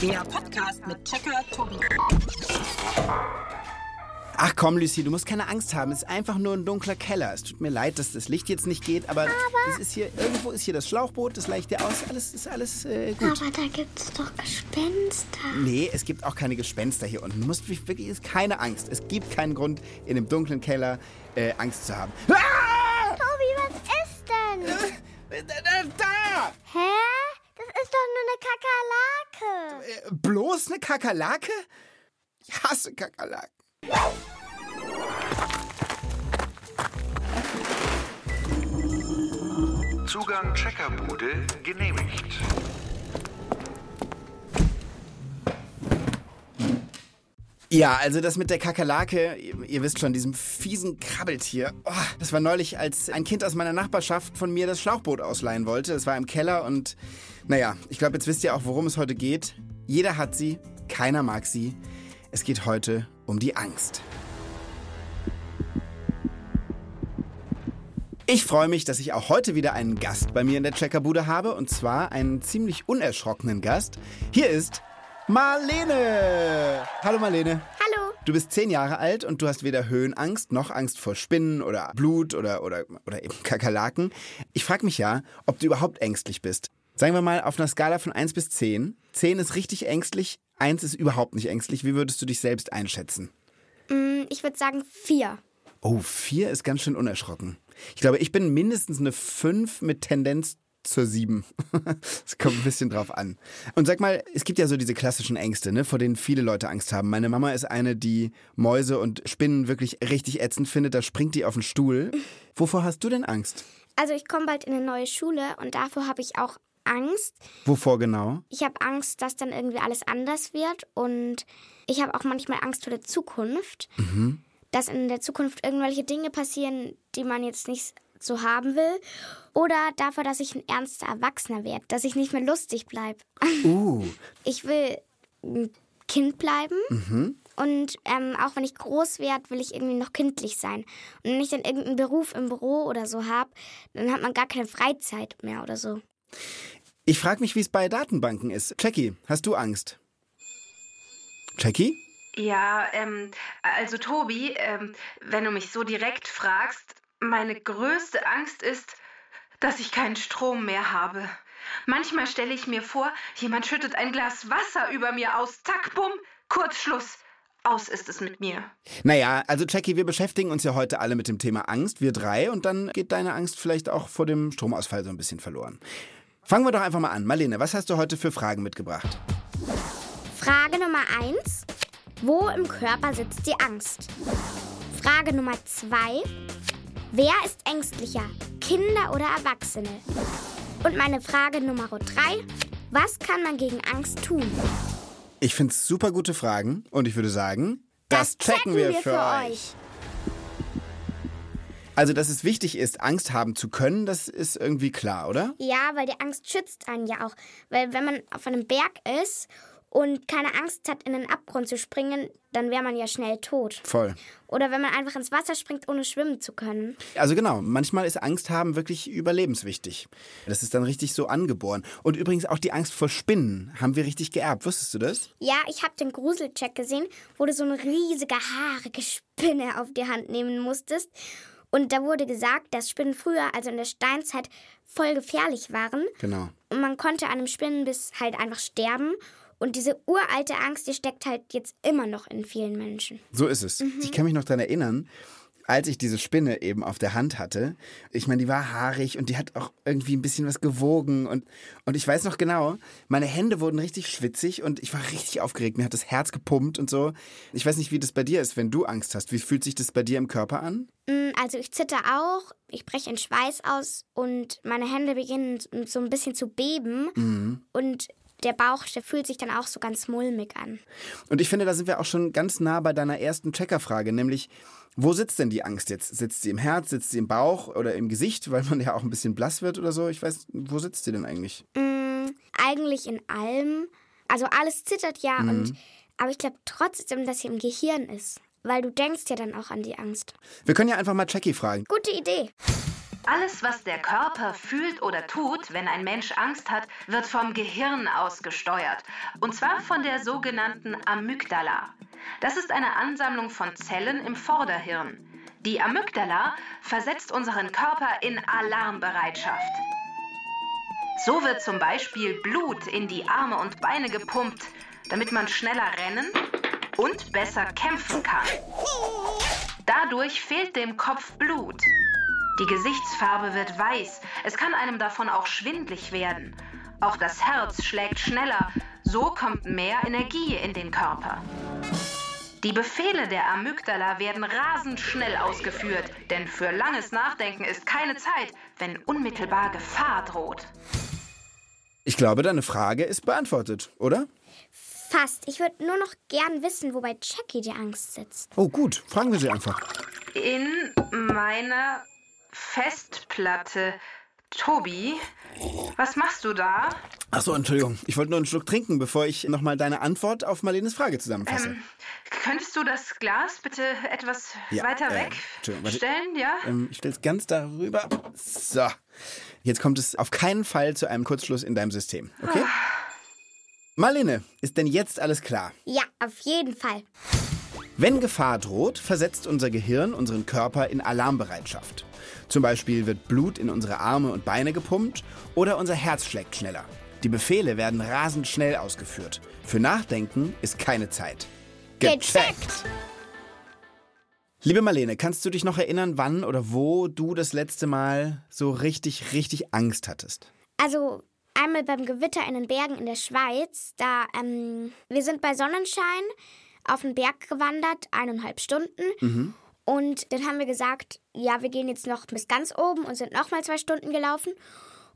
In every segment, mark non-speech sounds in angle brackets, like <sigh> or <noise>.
Der Podcast mit Checker Tobi. Ach komm, Lucy, du musst keine Angst haben. Es ist einfach nur ein dunkler Keller. Es tut mir leid, dass das Licht jetzt nicht geht, aber, es ist hier, irgendwo ist hier das Schlauchboot, das leicht dir aus. Alles ist alles äh, gut. Aber da gibt's doch Gespenster. Nee, es gibt auch keine Gespenster hier unten. Du musst wirklich, ist keine Angst. Es gibt keinen Grund, in einem dunklen Keller äh, Angst zu haben. Ah! Tobi, was ist denn? Äh, Da! da! Hä? Das ist doch nur eine Kakerlake. Äh, bloß eine Kakerlake? Ich hasse Kakerlaken. Zugang Checkerbude genehmigt. Ja, also das mit der Kakerlake, ihr, wisst schon, diesem fiesen Krabbeltier. Oh, das war neulich, als ein Kind aus meiner Nachbarschaft von mir das Schlauchboot ausleihen wollte. Es war im Keller und naja, ich glaube, jetzt wisst ihr auch, worum es heute geht. Jeder hat sie, keiner mag sie. Es geht heute um die Angst. Ich freue mich, dass ich auch heute wieder einen Gast bei mir in der Checkerbude habe und zwar einen ziemlich unerschrockenen Gast. Hier ist Marlene. Hallo Marlene. Hallo. Du bist zehn Jahre alt und du hast weder Höhenangst noch Angst vor Spinnen oder Blut oder, oder, oder eben Kakerlaken. Ich frage mich ja, ob du überhaupt ängstlich bist. Sagen wir mal auf einer Skala von 1 bis 10. 10 ist richtig ängstlich, 1 ist überhaupt nicht ängstlich. Wie würdest du dich selbst einschätzen? Mm, Ich würde sagen vier. Oh, 4 ist ganz schön unerschrocken. Ich glaube, ich bin mindestens eine 5 mit Tendenz zur 7. <laughs> Es kommt ein bisschen drauf an. Und sag mal, es gibt ja so diese klassischen Ängste, ne, vor denen viele Leute Angst haben. Meine Mama ist eine, die Mäuse und Spinnen wirklich richtig ätzend findet. Da springt die auf den Stuhl. Wovor hast du denn Angst? Also ich komme bald in eine neue Schule und davor habe ich auch Angst. Wovor genau? Ich habe Angst, dass dann irgendwie alles anders wird und ich habe auch manchmal Angst vor der Zukunft. Dass in der Zukunft irgendwelche Dinge passieren, die man jetzt nicht so haben will. Oder davor, dass ich ein ernster Erwachsener werde, dass ich nicht mehr lustig bleibe. <laughs> Uh, Ich will ein Kind bleiben. Und ähm, auch wenn ich groß werde, will ich irgendwie noch kindlich sein. Und wenn ich dann irgendeinen Beruf im Büro oder so habe, dann hat man gar keine Freizeit mehr oder so. ich frage mich, wie es bei Datenbanken ist. Jackie, hast du Angst? Jackie? Ja, ähm, also Tobi, ähm, wenn du mich so direkt fragst, meine größte Angst ist, dass ich keinen Strom mehr habe. Manchmal stelle ich mir vor, jemand schüttet ein Glas Wasser über mir aus. Zack, bumm, Kurzschluss. Aus ist es mit mir. Naja, also Jackie, wir beschäftigen uns ja heute alle mit dem Thema Angst, wir drei, und dann geht deine Angst vielleicht auch vor dem Stromausfall so ein bisschen verloren. Fangen wir doch einfach mal an. Marlene, was hast du heute für Fragen mitgebracht? Frage Nummer eins: Wo im Körper sitzt die Angst? Frage Nummer zwei: Wer ist ängstlicher, Kinder oder Erwachsene? Und meine Frage Nummer drei: Was kann man gegen Angst tun? Ich finde es super gute Fragen und ich würde sagen, Das checken wir für euch. Also, dass es wichtig ist, Angst haben zu können, das ist irgendwie klar, oder? Ja, weil die Angst schützt einen ja auch. Weil wenn man auf einem Berg ist und keine Angst hat, in den Abgrund zu springen, dann wäre man ja schnell tot. Voll. Oder wenn man einfach ins Wasser springt, ohne schwimmen zu können. Also genau, manchmal ist Angst haben wirklich überlebenswichtig. Das ist dann richtig so angeboren. Und übrigens auch die Angst vor Spinnen haben wir richtig geerbt. Wusstest du das? Ja, ich habe den Gruselcheck gesehen, wo du so eine riesige, haarige Spinne auf die Hand nehmen musstest. Und da wurde gesagt, dass Spinnen früher, also in der Steinzeit, voll gefährlich waren. Genau. Und man konnte an einem Spinnenbiss halt einfach sterben. Und diese uralte Angst, die steckt halt jetzt immer noch in vielen Menschen. So ist es. Ich kann mich noch dran erinnern, als ich diese Spinne eben auf der Hand hatte. Ich meine, die war haarig und die hat auch irgendwie ein bisschen was gewogen. Und, und ich weiß noch genau, meine Hände wurden richtig schwitzig und ich war richtig aufgeregt. Mir hat das Herz gepumpt und so. Ich weiß nicht, wie das bei dir ist, wenn du Angst hast. Wie fühlt sich das bei dir im Körper an? Mm, Also ich zitter auch, ich breche in Schweiß aus und meine Hände beginnen so ein bisschen zu beben. Und der Bauch, der fühlt sich dann auch so ganz mulmig an. Und ich finde, da sind wir auch schon ganz nah bei deiner ersten Checkerfrage, nämlich, wo sitzt denn die Angst jetzt? Sitzt sie im Herz, sitzt sie im Bauch oder im Gesicht, weil man ja auch ein bisschen blass wird oder so? Ich weiß, wo sitzt sie denn eigentlich? Eigentlich in allem. Also alles zittert ja und aber ich glaube trotzdem, dass sie im Gehirn ist. Weil du denkst ja dann auch an die Angst. Wir können ja einfach mal Jackie fragen. Gute Idee. Alles, was der Körper fühlt oder tut, wenn ein Mensch Angst hat, wird vom Gehirn aus gesteuert. Und zwar von der sogenannten Amygdala. Das ist eine Ansammlung von Zellen im Vorderhirn. Die Amygdala versetzt unseren Körper in Alarmbereitschaft. So wird zum Beispiel Blut in die Arme und Beine gepumpt, damit man schneller rennen und besser kämpfen kann. Dadurch fehlt dem Kopf Blut. Die Gesichtsfarbe wird weiß. Es kann einem davon auch schwindlig werden. Auch das Herz schlägt schneller. So kommt mehr Energie in den Körper. Die Befehle der Amygdala werden rasend schnell ausgeführt, denn für langes Nachdenken ist keine Zeit, wenn unmittelbar Gefahr droht. Ich glaube, deine Frage ist beantwortet, oder? Fast. Ich würde nur noch gern wissen, wo bei Jackie die Angst sitzt. Oh, gut. Fragen wir sie einfach. In meiner Festplatte. Tobi, was machst du da? Achso, Entschuldigung. Ich wollte nur einen Schluck trinken, bevor ich nochmal deine Antwort auf Marlenes Frage zusammenfasse. Ähm, könntest du das Glas bitte etwas Ja, weiter äh, weg stellen, ja? Ähm, ich stelle es ganz darüber. So. Jetzt kommt es auf keinen Fall zu einem Kurzschluss in deinem System. Okay? Marlene, ist denn jetzt alles klar? Ja, auf jeden Fall. Wenn Gefahr droht, versetzt unser Gehirn unseren Körper in Alarmbereitschaft. Zum Beispiel wird Blut in unsere Arme und Beine gepumpt oder unser Herz schlägt schneller. Die Befehle werden rasend schnell ausgeführt. Für Nachdenken ist keine Zeit. Gecheckt. Liebe Marlene, kannst du dich noch erinnern, wann oder wo du das letzte Mal so richtig, richtig Angst hattest? Also einmal beim Gewitter in den Bergen in der Schweiz. Da, ähm, wir sind bei Sonnenschein auf den Berg gewandert, eineinhalb Stunden. Und dann haben wir gesagt, ja, wir gehen jetzt noch bis ganz oben und sind nochmal zwei Stunden gelaufen.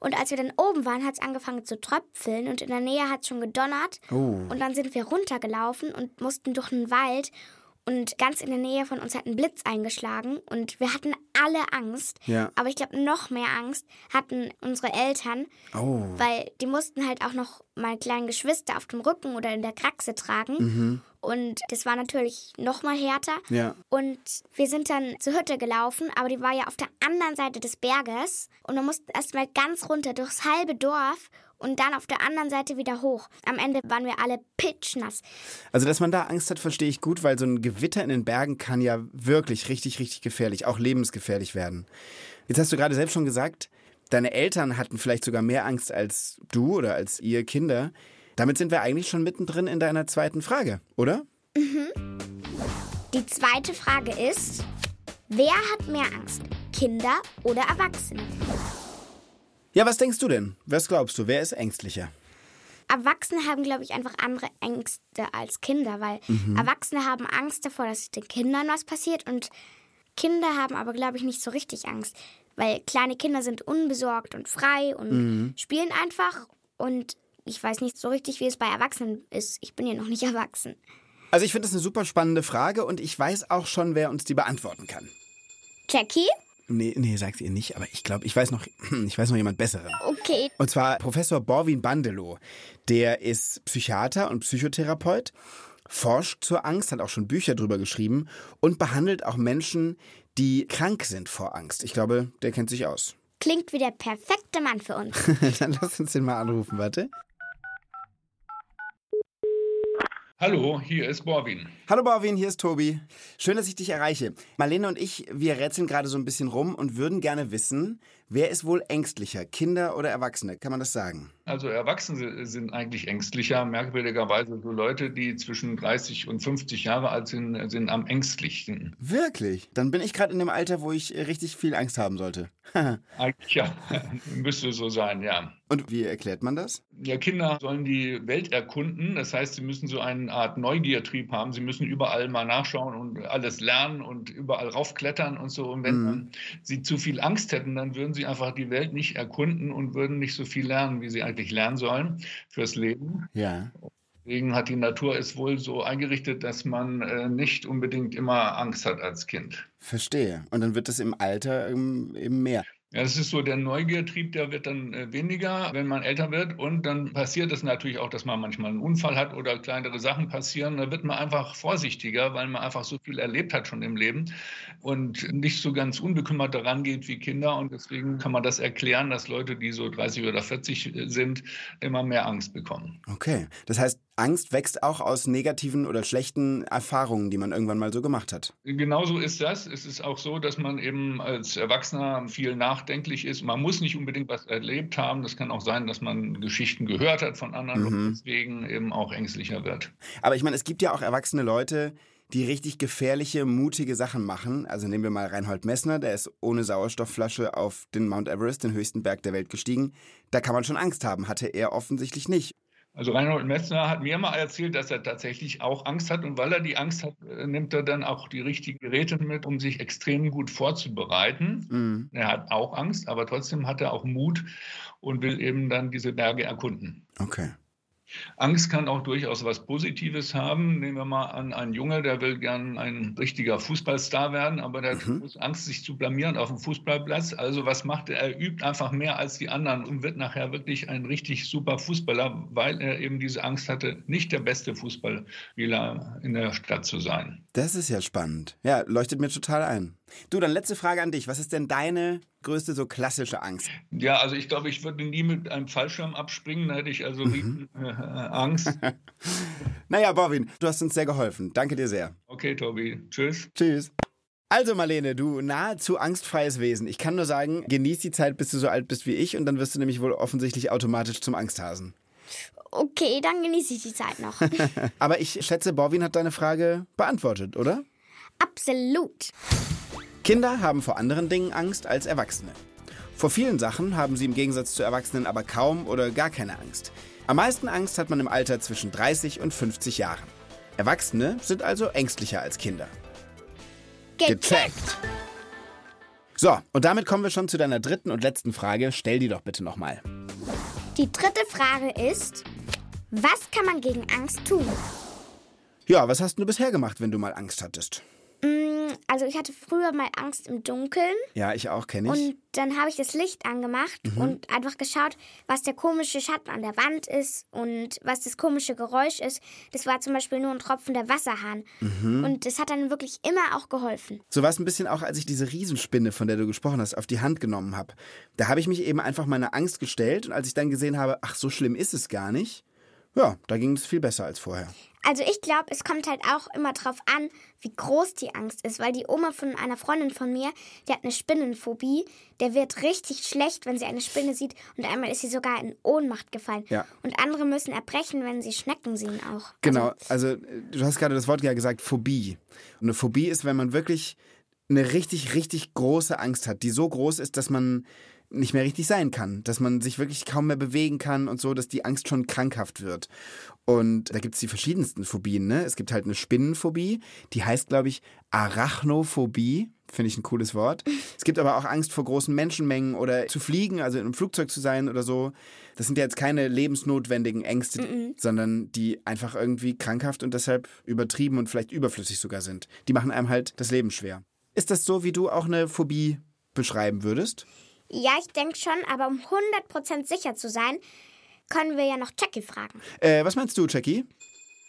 Und als wir dann oben waren, hat es angefangen zu tröpfeln und in der Nähe hat es schon gedonnert. Oh. Und dann sind wir runtergelaufen und mussten durch einen Wald. Und ganz in der Nähe von uns hat ein Blitz eingeschlagen und wir hatten alle Angst. Ja. Aber ich glaube, noch mehr Angst hatten unsere Eltern, Oh. weil die mussten halt auch noch mal kleine Geschwister auf dem Rücken oder in der Kraxe tragen. Und das war natürlich noch mal härter. Ja. Und wir sind dann zur Hütte gelaufen, aber die war ja auf der anderen Seite des Berges. Und wir mussten erst mal ganz runter durchs halbe Dorf und dann auf der anderen Seite wieder hoch. Am Ende waren wir alle pitschnass. Also, dass man da Angst hat, verstehe ich gut, weil so ein Gewitter in den Bergen kann ja wirklich richtig, richtig gefährlich, auch lebensgefährlich werden. Jetzt hast du gerade selbst schon gesagt, deine Eltern hatten vielleicht sogar mehr Angst als du oder als ihr Kinder. Damit sind wir eigentlich schon mittendrin in deiner zweiten Frage, oder? Die zweite Frage ist, wer hat mehr Angst? Kinder oder Erwachsene? Ja, was denkst du denn? Was glaubst du? Wer ist ängstlicher? Erwachsene haben, glaube ich, einfach andere Ängste als Kinder, weil Erwachsene haben Angst davor, dass den Kindern was passiert und Kinder haben aber, glaube ich, nicht so richtig Angst, weil kleine Kinder sind unbesorgt und frei und spielen einfach und ich weiß nicht so richtig, wie es bei Erwachsenen ist. Ich bin ja noch nicht <laughs> erwachsen. Also ich finde das eine super spannende Frage und ich weiß auch schon, wer uns die beantworten kann. Jackie? Nee, nee, sag's ihr nicht, aber ich glaube, ich weiß noch, <clears throat> ich weiß noch jemand Besseren. Okay. Und zwar Professor Borwin Bandelow. Der ist Psychiater und Psychotherapeut, forscht zur Angst, hat auch schon Bücher drüber geschrieben und behandelt auch Menschen, die krank sind vor Angst. Ich glaube, der kennt sich aus. Klingt wie der perfekte Mann für uns. <laughs> Dann lass uns den mal anrufen, warte. Hallo, hier ist Borwin. Hallo Borwin, hier ist Tobi. Schön, dass ich dich erreiche. Marlene und ich, wir rätseln gerade so ein bisschen rum und würden gerne wissen, wer ist wohl ängstlicher, Kinder oder Erwachsene? Kann man das sagen? Also Erwachsene sind eigentlich ängstlicher. Merkwürdigerweise so Leute, die zwischen 30 und 50 Jahre alt sind, sind am ängstlichsten. Wirklich? Dann bin ich gerade in dem Alter, wo ich richtig viel Angst haben sollte. <laughs> Eigentlich ja, <laughs> müsste so sein, ja. und wie erklärt man das? Ja, Kinder sollen die Welt erkunden. Das heißt, sie müssen so eine Art Neugiertrieb haben. Sie müssen überall mal nachschauen und alles lernen und überall raufklettern und so. Und wenn Mhm. sie zu viel Angst hätten, dann würden sie einfach die Welt nicht erkunden und würden nicht so viel lernen, wie sie eigentlich lernen sollen fürs Leben. Ja. Deswegen hat die Natur es wohl so eingerichtet, dass man äh, nicht unbedingt immer Angst hat als Kind. Verstehe. Und dann wird das im Alter ähm, eben mehr. Ja, das ist so der Neugiertrieb, der wird dann äh, weniger, wenn man älter wird. Und dann passiert es natürlich auch, dass man manchmal einen Unfall hat oder kleinere Sachen passieren. Da wird man einfach vorsichtiger, weil man einfach so viel erlebt hat schon im Leben und nicht so ganz unbekümmert daran geht wie Kinder. Und deswegen kann man das erklären, dass Leute, die so 30 oder 40 äh, sind, immer mehr Angst bekommen. Okay. Das heißt, Angst wächst auch aus negativen oder schlechten Erfahrungen, die man irgendwann mal so gemacht hat. Genauso ist das. Es ist auch so, dass man eben als Erwachsener viel nachdenklich ist. Man muss nicht unbedingt was erlebt haben. Das kann auch sein, dass man Geschichten gehört hat von anderen Mhm. und deswegen eben auch ängstlicher wird. Aber ich meine, es gibt ja auch erwachsene Leute, die richtig gefährliche, mutige Sachen machen. Also nehmen wir mal Reinhold Messner, der ist ohne Sauerstoffflasche auf den Mount Everest, den höchsten Berg der Welt, gestiegen. Da kann man schon Angst haben, hatte er offensichtlich nicht. Also Reinhold Messner hat mir mal erzählt, dass er tatsächlich auch Angst hat. Und weil er die Angst hat, äh, nimmt er dann auch die richtigen Geräte mit, um sich extrem gut vorzubereiten. Mhm. Er hat auch Angst, aber trotzdem hat er auch Mut und will eben dann diese Berge erkunden. Okay. Angst kann auch durchaus was Positives haben. Nehmen wir mal an, ein Junge, der will gern ein richtiger Fußballstar werden, aber der hat Mhm. große Angst, sich zu blamieren auf dem Fußballplatz. Also was macht er? Er übt einfach mehr als die anderen und wird nachher wirklich ein richtig super Fußballer, weil er eben diese Angst hatte, nicht der beste Fußballspieler in der Stadt zu sein. Das ist ja spannend. Ja, leuchtet mir total ein. Du, dann letzte Frage an dich. Was ist denn deine größte so klassische Angst? Ja, also ich glaube, ich würde nie mit einem Fallschirm abspringen, da hätte ich also riesen, äh, Angst. <laughs> Naja, Borwin, du hast uns sehr geholfen. Danke dir sehr. Okay, Tobi, tschüss. Tschüss. Also Marlene, du nahezu angstfreies Wesen. Ich kann nur sagen, genieß die Zeit, bis du so alt bist wie ich und dann wirst du nämlich wohl offensichtlich automatisch zum Angsthasen. Okay, dann genieße ich die Zeit noch. <laughs> Aber ich schätze, Borwin hat deine Frage beantwortet, oder? Absolut. Kinder haben vor anderen Dingen Angst als Erwachsene. Vor vielen Sachen haben sie im Gegensatz zu Erwachsenen aber kaum oder gar keine Angst. Am meisten Angst hat man im Alter zwischen 30 und 50 Jahren. Erwachsene sind also ängstlicher als Kinder. Gecheckt. So, und damit kommen wir schon zu deiner dritten und letzten Frage. Stell die doch bitte nochmal. Die dritte Frage ist, was kann man gegen Angst tun? Ja, was hast du bisher gemacht, wenn du mal Angst hattest? Mm, Also ich hatte früher mal Angst im Dunkeln Ja, ich auch, kenne ich. und dann habe ich das Licht angemacht und einfach geschaut, was der komische Schatten an der Wand ist und was das komische Geräusch ist. Das war zum Beispiel nur ein tropfender Wasserhahn. Und das hat dann wirklich immer auch geholfen. So war es ein bisschen auch, als ich diese Riesenspinne, von der du gesprochen hast, auf die Hand genommen habe. Da habe ich mich eben einfach meiner Angst gestellt und als ich dann gesehen habe, ach, so schlimm ist es gar nicht, ja, da ging es viel besser als vorher. Also ich glaube, es kommt halt auch immer drauf an, wie groß die Angst ist, weil die Oma von einer Freundin von mir, die hat eine Spinnenphobie, der wird richtig schlecht, wenn sie eine Spinne sieht und einmal ist sie sogar in Ohnmacht gefallen. Ja. Und andere müssen erbrechen, wenn sie Schnecken sehen auch. Genau, also äh, du hast gerade das Wort ja gesagt, Phobie. Und eine Phobie ist, wenn man wirklich eine richtig, richtig große Angst hat, die so groß ist, dass man nicht mehr richtig sein kann, dass man sich wirklich kaum mehr bewegen kann und so, dass die Angst schon krankhaft wird. Und da gibt es die verschiedensten Phobien. Ne? Es gibt halt eine Spinnenphobie, die heißt, glaube ich, Arachnophobie. Finde ich ein cooles Wort. Es gibt aber auch Angst vor großen Menschenmengen oder zu fliegen, also in einem Flugzeug zu sein oder so. Das sind ja jetzt keine lebensnotwendigen Ängste, sondern die einfach irgendwie krankhaft und deshalb übertrieben und vielleicht überflüssig sogar sind. Die machen einem halt das Leben schwer. Ist das so, wie du auch eine Phobie beschreiben würdest? Ja, ich denke schon, aber um 100% sicher zu sein, können wir ja noch Jackie fragen. Äh, was meinst du, Jackie?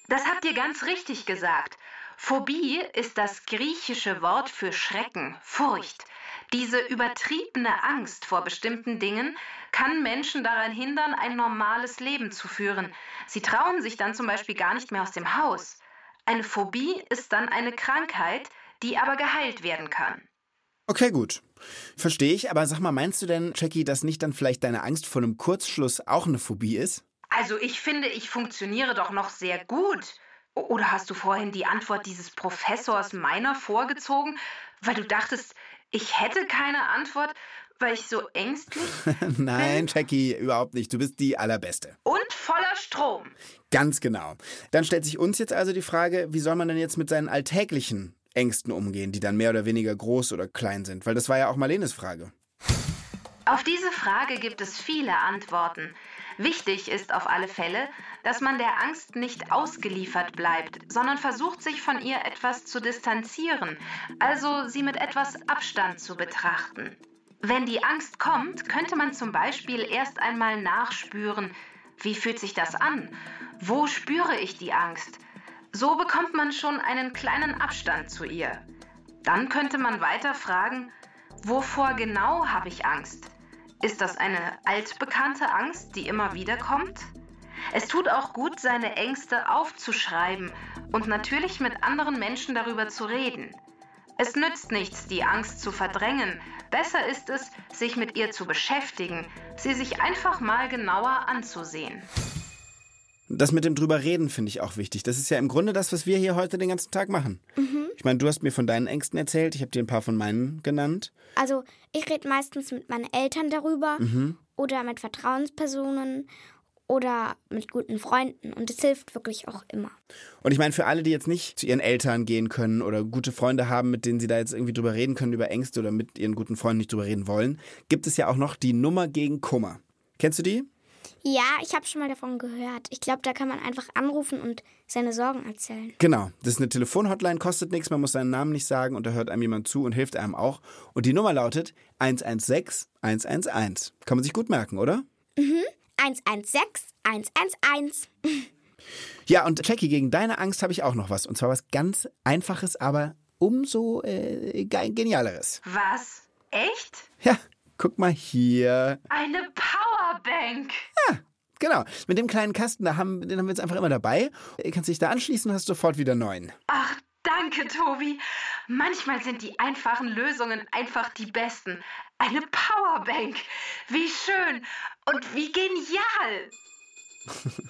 Das habt ihr ganz richtig gesagt. Phobie ist das griechische Wort für Schrecken, Furcht. Diese übertriebene Angst vor bestimmten Dingen kann Menschen daran hindern, ein normales Leben zu führen. Sie trauen sich dann zum Beispiel gar nicht mehr aus dem Haus. Eine Phobie ist dann eine Krankheit, die aber geheilt werden kann. Okay, gut. Verstehe ich, aber sag mal, meinst du denn, Jackie, dass nicht dann vielleicht deine Angst vor einem Kurzschluss auch eine Phobie ist? Also ich finde, ich funktioniere doch noch sehr gut. Oder hast du vorhin die Antwort dieses Professors meiner vorgezogen, weil du dachtest, ich hätte keine Antwort, weil ich so ängstlich <laughs> Nein, Jackie, überhaupt nicht. Du bist die Allerbeste. und voller Strom. Ganz genau. Dann stellt sich uns jetzt also die Frage, wie soll man denn jetzt mit seinen alltäglichen Ängsten umgehen, die dann mehr oder weniger groß oder klein sind? Weil das war ja auch Marlenes Frage. Auf diese Frage gibt es viele Antworten. Wichtig ist auf alle Fälle, dass man der Angst nicht ausgeliefert bleibt, sondern versucht, sich von ihr etwas zu distanzieren, also sie mit etwas Abstand zu betrachten. Wenn die Angst kommt, könnte man zum Beispiel erst einmal nachspüren, wie fühlt sich das an? Wo spüre ich die Angst? So bekommt man schon einen kleinen Abstand zu ihr. Dann könnte man weiter fragen, wovor genau habe ich Angst? Ist das eine altbekannte Angst, die immer wieder kommt? Es tut auch gut, seine Ängste aufzuschreiben und natürlich mit anderen Menschen darüber zu reden. Es nützt nichts, die Angst zu verdrängen. Besser ist es, sich mit ihr zu beschäftigen, sie sich einfach mal genauer anzusehen. Das mit dem drüber reden finde ich auch wichtig. Das ist ja im Grunde das, was wir hier heute den ganzen Tag machen. Mhm. Ich meine, du hast mir von deinen Ängsten erzählt, ich habe dir ein paar von meinen genannt. Also ich rede meistens mit meinen Eltern darüber Mhm. oder mit Vertrauenspersonen oder mit guten Freunden und es hilft wirklich auch immer. Und ich meine, für alle, die jetzt nicht zu ihren Eltern gehen können oder gute Freunde haben, mit denen sie da jetzt irgendwie drüber reden können, über Ängste oder mit ihren guten Freunden nicht drüber reden wollen, gibt es ja auch noch die Nummer gegen Kummer. Kennst du die? Ja, ich habe schon mal davon gehört. Ich glaube, da kann man einfach anrufen und seine Sorgen erzählen. Genau. Das ist eine Telefonhotline, kostet nichts, man muss seinen Namen nicht sagen und da hört einem jemand zu und hilft einem auch. Und die Nummer lautet 116 111. Kann man sich gut merken, oder? 116 111. <laughs> Ja, und Jackie, gegen deine Angst habe ich auch noch was. Und zwar was ganz Einfaches, aber umso äh, ge- genialeres. Was? Echt? Ja, guck mal hier. Eine Powerbank! Genau, mit dem kleinen Kasten, da haben, den haben wir jetzt einfach immer dabei. Äh, Kannst dich da anschließen und hast sofort wieder neuen. Ach, danke, Tobi. Manchmal sind die einfachen Lösungen einfach die besten. Eine Powerbank. Wie schön und wie genial. <laughs>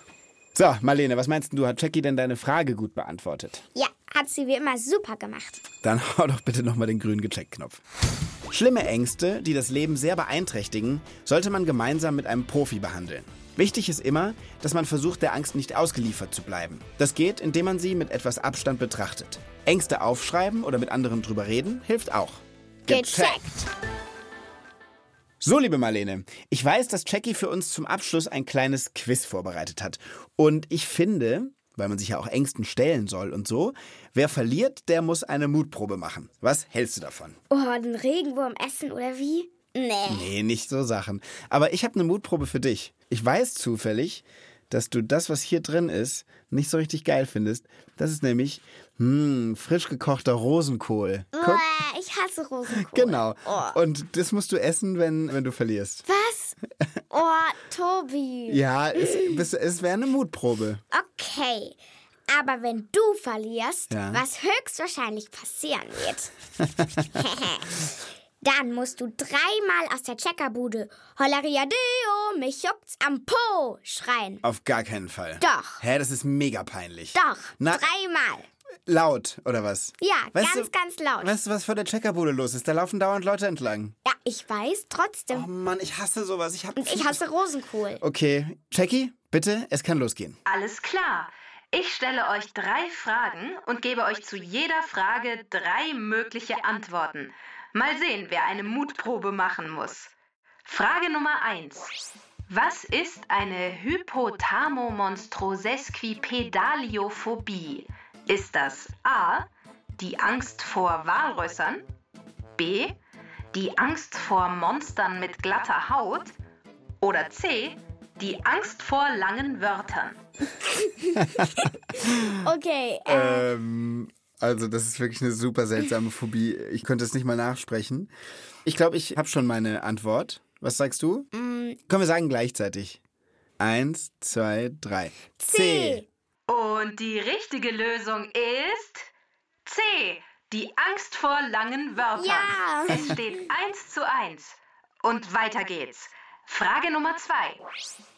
So, Marlene, was meinst du, hat Jackie denn deine Frage gut beantwortet? Ja, hat sie wie immer super gemacht. Dann <laughs> hau doch bitte nochmal den grünen Gecheckt-Knopf. Schlimme Ängste, die das Leben sehr beeinträchtigen, sollte man gemeinsam mit einem Profi behandeln. Wichtig ist immer, dass man versucht, der Angst nicht ausgeliefert zu bleiben. Das geht, indem man sie mit etwas Abstand betrachtet. Ängste aufschreiben oder mit anderen drüber reden hilft auch. Gecheckt. So, liebe Marlene, ich weiß, dass Jackie für uns zum Abschluss ein kleines Quiz vorbereitet hat. Und ich finde, weil man sich ja auch Ängsten stellen soll und so, wer verliert, der muss eine Mutprobe machen. Was hältst du davon? Oh, den Regenwurm essen oder wie? Nee. Nee, nicht so Sachen. Aber ich habe eine Mutprobe für dich. Ich weiß zufällig, dass du das, was hier drin ist, nicht so richtig geil findest. Das ist nämlich hm, frisch gekochter Rosenkohl. Guck, ich hasse Rosenkohl. genau. Oh. Und das musst du essen, wenn, wenn du verlierst. Was? Oh, Tobi. Ja, es, es, es wäre eine Mutprobe. Okay. Aber wenn du verlierst, Ja. was höchstwahrscheinlich passieren wird, <laughs> <laughs> dann musst du dreimal aus der Checkerbude Holleria Deo, mich juckt's am Po schreien. Auf gar keinen Fall. Doch. Hä, das ist mega peinlich. Doch, Na, dreimal. laut, oder was? Ja, Weißt ganz, du- ganz laut. Weißt du, was vor der Checkerbude los ist? Da laufen dauernd Leute entlang. Ja, ich weiß, Oh trotzdem. Mann, ich hasse sowas. Ich, hab Und ich hasse Rosenkohl. Okay, Jackie, bitte, es kann losgehen. Alles klar. Ich stelle euch drei Fragen und gebe euch zu jeder Frage drei mögliche Antworten. Mal sehen, wer eine Mutprobe machen muss. Frage Nummer 1. Was ist eine Hypothamomonstrosequipedaliophobie? Ist das A. Die Angst vor Walrössern? B. Die Angst vor Monstern mit glatter Haut? Oder C. Die Angst vor langen Wörtern? <laughs> Okay, äh, Ähm, also das ist wirklich eine super seltsame Phobie. Ich könnte es nicht mal nachsprechen. Ich glaube, ich habe schon meine Antwort. Was sagst du? Können wir sagen gleichzeitig? Eins, zwei, drei. C. Und die richtige Lösung ist C. Die Angst vor langen Wörtern. Ja. Es steht 1 zu 1. Und weiter geht's. Frage Nummer 2.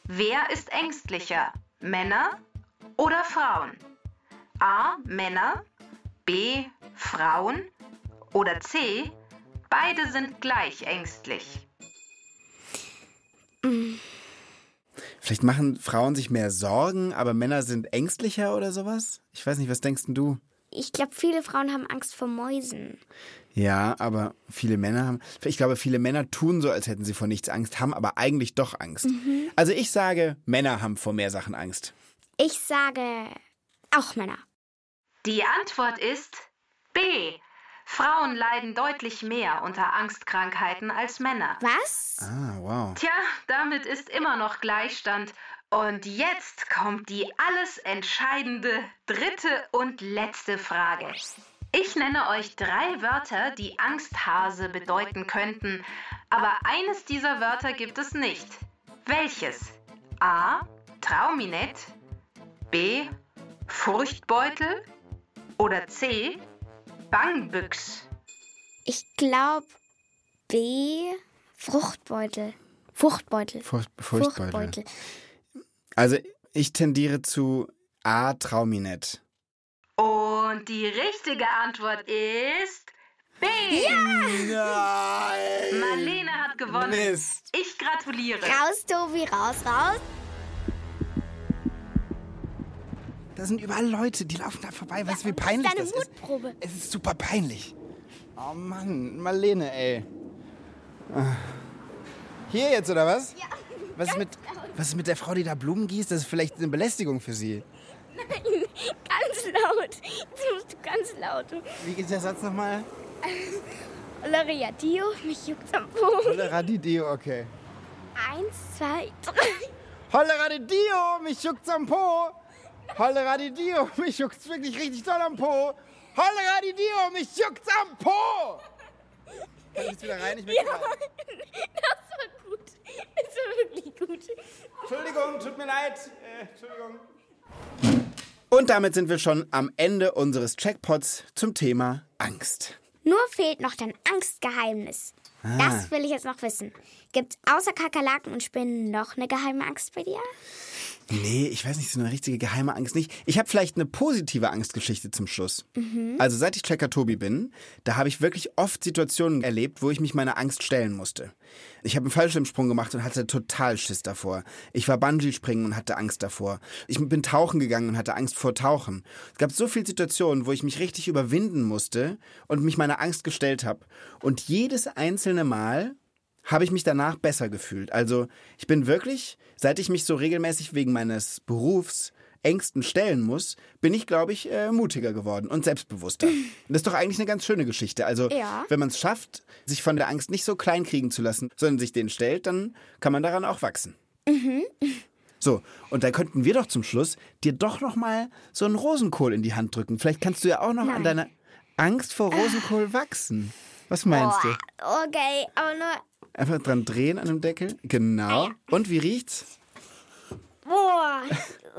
Wer ist ängstlicher? Männer oder Frauen? A. Männer. B. Frauen. Oder C. Beide sind gleich ängstlich. Vielleicht machen Frauen sich mehr Sorgen, aber Männer sind ängstlicher oder sowas? Ich weiß nicht, was denkst denn du? ich glaube, viele Frauen haben Angst vor Mäusen. Ja, aber viele Männer haben. Ich glaube, viele Männer tun so, als hätten sie vor nichts Angst, haben aber eigentlich doch Angst. Also ich sage, Männer haben vor mehr Sachen Angst. Ich sage auch Männer. Die Antwort ist B. Frauen leiden deutlich mehr unter Angstkrankheiten als Männer. Was? Ah, wow. Tja, damit ist immer noch Gleichstand. Und jetzt kommt die alles entscheidende dritte und letzte Frage. Ich nenne euch drei Wörter, die Angsthase bedeuten könnten, aber eines dieser Wörter gibt es nicht. Welches? A. Trauminett, B. Furchtbeutel oder C. Bangbüchs? Ich glaube B. Fruchtbeutel. Fruchtbeutel. Furcht, Furchtbeutel. Also ich tendiere zu A. Trauminett. Und die richtige Antwort ist B. Nein! Marlene hat gewonnen. Mist. Ich gratuliere. Raus, Tobi, raus, raus. Da sind überall Leute, die laufen da vorbei. Weißt du, wie peinlich das ist? Mutprobe. Es ist super peinlich. Oh Mann, Marlene, ey. Ah. Hier jetzt, oder was? Ja. Was ist, mit, was ist mit der Frau, die da Blumen gießt? Das ist vielleicht eine Belästigung für sie. <laughs> Ganz laut. Jetzt musst du ganz laut. Wie geht der Satz nochmal? Loria Dio, mich juckt's am Po. Holleradidio, okay. Eins, zwei, drei. Holleradidio, mich juckt's am Po. Holleradidio, mich juckt's wirklich richtig doll am Po. Holleradidio, mich juckt's am Po. Kann ich jetzt wieder rein? Ich möchte Ja, das war gut. Das war wirklich gut. Entschuldigung, tut mir leid. Äh, Entschuldigung. Und damit sind wir schon am Ende unseres Checkpots zum Thema Angst. Nur fehlt noch dein Angstgeheimnis. Das will ich jetzt noch wissen. Gibt's außer Kakerlaken und Spinnen noch eine geheime Angst bei dir? Nee, ich weiß nicht, so eine richtige geheime Angst nicht. Ich habe vielleicht eine positive Angstgeschichte zum Schluss. Also seit ich Checker Tobi bin, da habe ich wirklich oft Situationen erlebt, wo ich mich meiner Angst stellen musste. Ich habe einen Fallschirmsprung gemacht und hatte total Schiss davor. Ich war Bungee-Springen und hatte Angst davor. Ich bin tauchen gegangen und hatte Angst vor Tauchen. Es gab so viele Situationen, wo ich mich richtig überwinden musste und mich meiner Angst gestellt habe. Und jedes einzelne Mal habe ich mich danach besser gefühlt. Also ich bin wirklich, seit ich mich so regelmäßig wegen meines Berufs Ängsten stellen muss, bin ich, glaube ich, äh, mutiger geworden und selbstbewusster. Und <laughs> das ist doch eigentlich eine ganz schöne Geschichte. Also Ja. wenn man es schafft, sich von der Angst nicht so klein kriegen zu lassen, sondern sich denen stellt, dann kann man daran auch wachsen. So, und da könnten wir doch zum Schluss dir doch noch mal so einen Rosenkohl in die Hand drücken. Vielleicht kannst du ja auch noch an deiner Angst vor Rosenkohl wachsen. Was meinst du? Boah, okay, aber nur. Einfach dran drehen an dem Deckel. Genau. Und wie riecht's? Boah,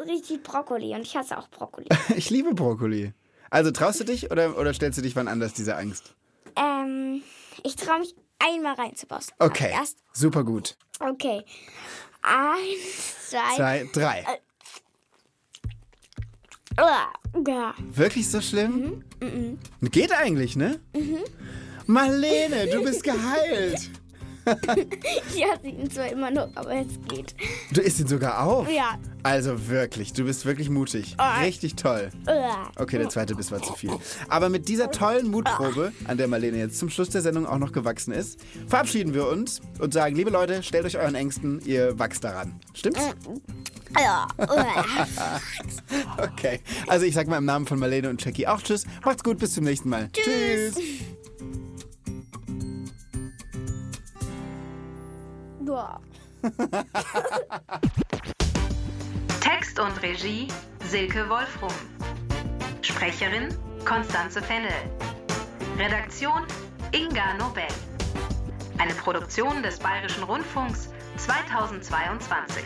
richtig Brokkoli. Und ich hasse auch Brokkoli. <laughs> Ich liebe Brokkoli. Also traust du dich oder, oder stellst du dich wann anders diese Angst? ähm, ich traue mich einmal reinzubossen. Okay. Aber Erst, Super gut. okay. Eins, zwei. Zwei, drei. Uah, ja. Wirklich so schlimm? Mhm, Geht eigentlich, ne? Marlene, du bist geheilt. <laughs> <laughs> Ich hasse ihn zwar immer noch, aber es geht. Du isst ihn sogar auf. Ja. Also wirklich, du bist wirklich mutig. Ah. Richtig toll. Okay, der zweite Biss war zu viel. Aber mit dieser tollen Mutprobe, an der Marlene jetzt zum Schluss der Sendung auch noch gewachsen ist, verabschieden wir uns und sagen, liebe Leute, stellt euch euren Ängsten, ihr wachst daran. Stimmt's? Ja. <laughs> Okay. Also ich sag mal im Namen von Marlene und Jackie auch Tschüss. Macht's gut, bis zum nächsten Mal. Tschüss. Uah. Text und Regie Silke Wolfrum. Sprecherin Konstanze Fennel. Redaktion Inga Nobel. Eine Produktion des Bayerischen Rundfunks 2022.